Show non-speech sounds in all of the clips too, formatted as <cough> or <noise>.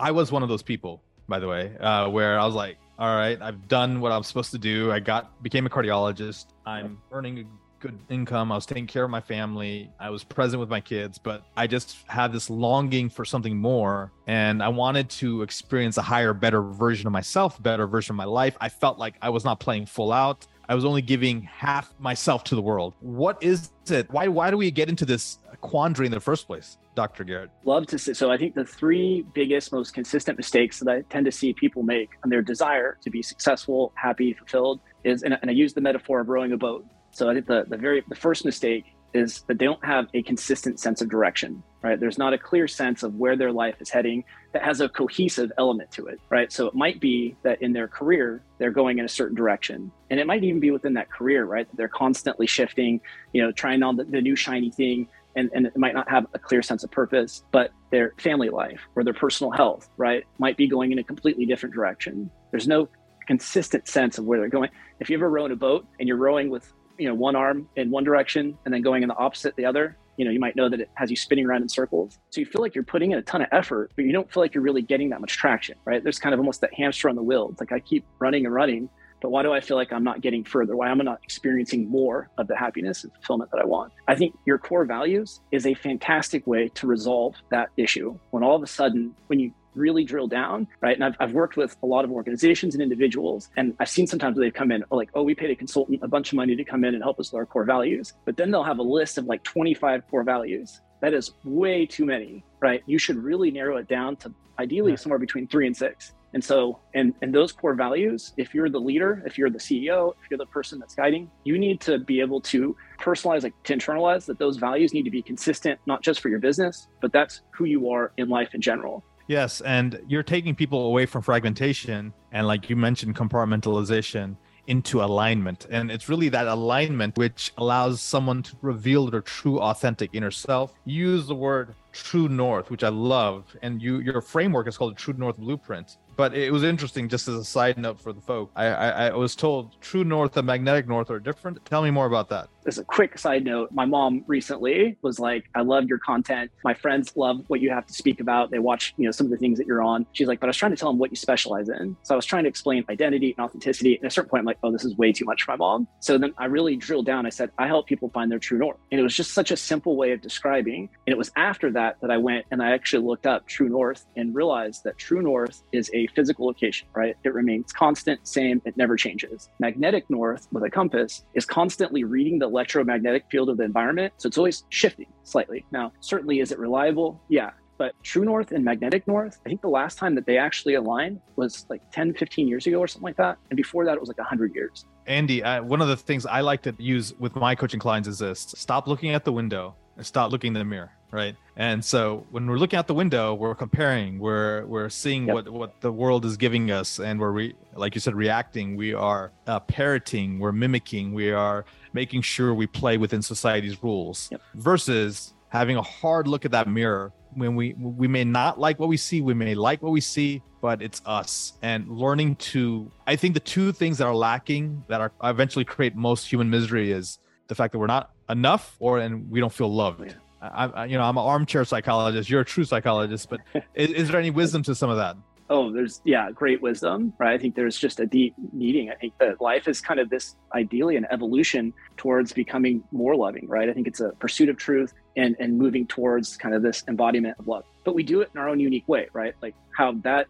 I was one of those people, by the way, uh, where I was like, all right, I've done what I'm supposed to do. I got became a cardiologist. I'm earning a good income. I was taking care of my family. I was present with my kids, but I just had this longing for something more. And I wanted to experience a higher, better version of myself, better version of my life. I felt like I was not playing full out. I was only giving half myself to the world. What is it? Why why do we get into this quandary in the first place, Dr. Garrett? Love to see. So I think the three biggest, most consistent mistakes that I tend to see people make on their desire to be successful, happy, fulfilled is, and, and I use the metaphor of rowing a boat. So I think the, the very the first mistake is that they don't have a consistent sense of direction, right? There's not a clear sense of where their life is heading that has a cohesive element to it, right? So it might be that in their career, they're going in a certain direction. And it might even be within that career, right? They're constantly shifting, you know, trying on the, the new shiny thing. And, and it might not have a clear sense of purpose, but their family life or their personal health, right, might be going in a completely different direction. There's no consistent sense of where they're going. If you ever row in a boat and you're rowing with you know one arm in one direction and then going in the opposite the other you know you might know that it has you spinning around in circles so you feel like you're putting in a ton of effort but you don't feel like you're really getting that much traction right there's kind of almost that hamster on the wheel it's like i keep running and running but why do i feel like i'm not getting further why am i not experiencing more of the happiness and fulfillment that i want i think your core values is a fantastic way to resolve that issue when all of a sudden when you really drill down, right? And I've, I've worked with a lot of organizations and individuals, and I've seen sometimes they've come in like, oh, we paid a consultant a bunch of money to come in and help us with our core values. But then they'll have a list of like 25 core values. That is way too many, right? You should really narrow it down to ideally somewhere between three and six. And so, and, and those core values, if you're the leader, if you're the CEO, if you're the person that's guiding, you need to be able to personalize, like to internalize that those values need to be consistent, not just for your business, but that's who you are in life in general. Yes, and you're taking people away from fragmentation and, like you mentioned, compartmentalization into alignment. And it's really that alignment which allows someone to reveal their true, authentic inner self. use the word true north, which I love, and you your framework is called True North Blueprint. But it was interesting, just as a side note for the folk. I, I, I was told True North and Magnetic North are different. Tell me more about that as a quick side note, my mom recently was like, I love your content. My friends love what you have to speak about. They watch, you know, some of the things that you're on. She's like, but I was trying to tell them what you specialize in. So I was trying to explain identity and authenticity. And at a certain point, I'm like, oh, this is way too much for my mom. So then I really drilled down. I said, I help people find their true north. And it was just such a simple way of describing. And it was after that that I went and I actually looked up true north and realized that true north is a physical location, right? It remains constant, same, it never changes. Magnetic north with a compass is constantly reading the electromagnetic field of the environment. So it's always shifting slightly. Now, certainly, is it reliable? Yeah. But true north and magnetic north, I think the last time that they actually aligned was like 10, 15 years ago or something like that. And before that, it was like 100 years. Andy, uh, one of the things I like to use with my coaching clients is this stop looking at the window and stop looking in the mirror right and so when we're looking out the window we're comparing we're we're seeing yep. what what the world is giving us and we're re, like you said reacting we are uh, parroting we're mimicking we are making sure we play within society's rules yep. versus having a hard look at that mirror when we we may not like what we see we may like what we see but it's us and learning to i think the two things that are lacking that are eventually create most human misery is the fact that we're not enough or and we don't feel loved yeah. I, I, you know, I'm an armchair psychologist. You're a true psychologist, but <laughs> is, is, there any wisdom to some of that? Oh, there's yeah, great wisdom, right? I think there's just a deep needing. I think that life is kind of this ideally an evolution towards becoming more loving, right? I think it's a pursuit of truth and and moving towards kind of this embodiment of love. But we do it in our own unique way, right? Like how that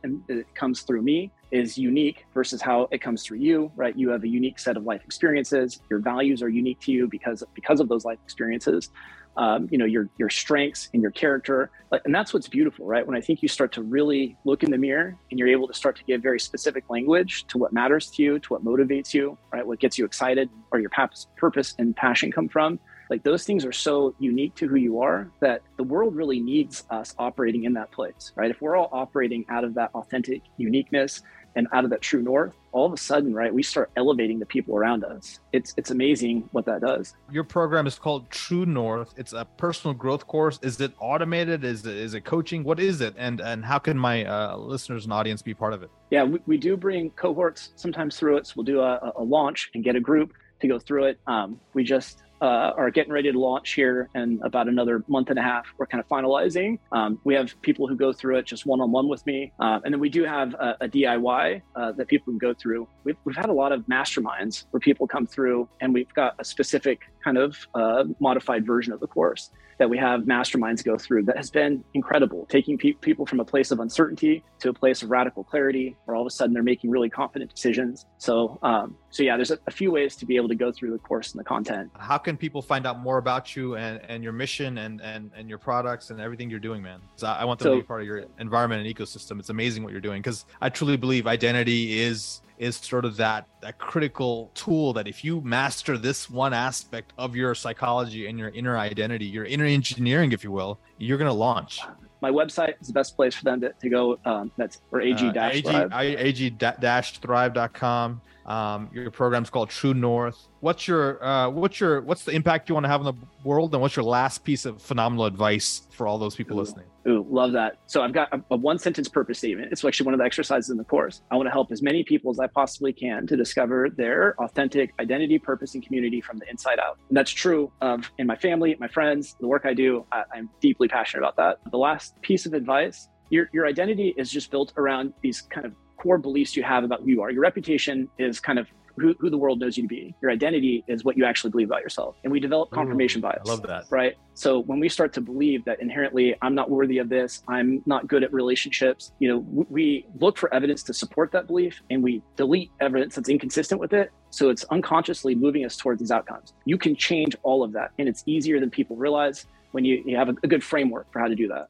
comes through me is unique versus how it comes through you, right? You have a unique set of life experiences. Your values are unique to you because because of those life experiences um, you know your your strengths and your character and that's what's beautiful right when i think you start to really look in the mirror and you're able to start to give very specific language to what matters to you to what motivates you right what gets you excited or your purpose and passion come from like those things are so unique to who you are that the world really needs us operating in that place right if we're all operating out of that authentic uniqueness and out of that true north, all of a sudden, right, we start elevating the people around us. It's it's amazing what that does. Your program is called True North. It's a personal growth course. Is it automated? Is it is it coaching? What is it? And and how can my uh, listeners and audience be part of it? Yeah, we, we do bring cohorts sometimes through it. So we'll do a, a launch and get a group to go through it. Um, we just uh, are getting ready to launch here in about another month and a half. We're kind of finalizing. Um, we have people who go through it just one on one with me. Uh, and then we do have a, a DIY uh, that people can go through. We've, we've had a lot of masterminds where people come through and we've got a specific kind of uh, modified version of the course that we have masterminds go through that has been incredible, taking pe- people from a place of uncertainty to a place of radical clarity, where all of a sudden they're making really confident decisions. So, um, so yeah, there's a, a, few ways to be able to go through the course and the content. How can people find out more about you and, and your mission and, and, and your products and everything you're doing, man? I, I want them so, to be part of your environment and ecosystem. It's amazing what you're doing because I truly believe identity is is sort of that that critical tool that if you master this one aspect of your psychology and your inner identity, your inner engineering, if you will, you're going to launch. My website is the best place for them to, to go. Um, that's or ag uh, dash ag-thrive.com. Um, your program's called True North. What's your uh, what's your what's the impact you want to have on the world, and what's your last piece of phenomenal advice for all those people ooh, listening? Ooh, love that. So I've got a, a one sentence purpose statement. It's actually one of the exercises in the course. I want to help as many people as I possibly can to discover their authentic identity, purpose, and community from the inside out. And that's true of in my family, my friends, the work I do. I, I'm deeply passionate about that. The last piece of advice your, your identity is just built around these kind of core beliefs you have about who you are. Your reputation is kind of who, who, the world knows you to be. Your identity is what you actually believe about yourself. And we develop confirmation Ooh, bias. I love that. Right. So when we start to believe that inherently I'm not worthy of this, I'm not good at relationships, you know, we look for evidence to support that belief and we delete evidence that's inconsistent with it. So it's unconsciously moving us towards these outcomes. You can change all of that. And it's easier than people realize when you, you have a, a good framework for how to do that.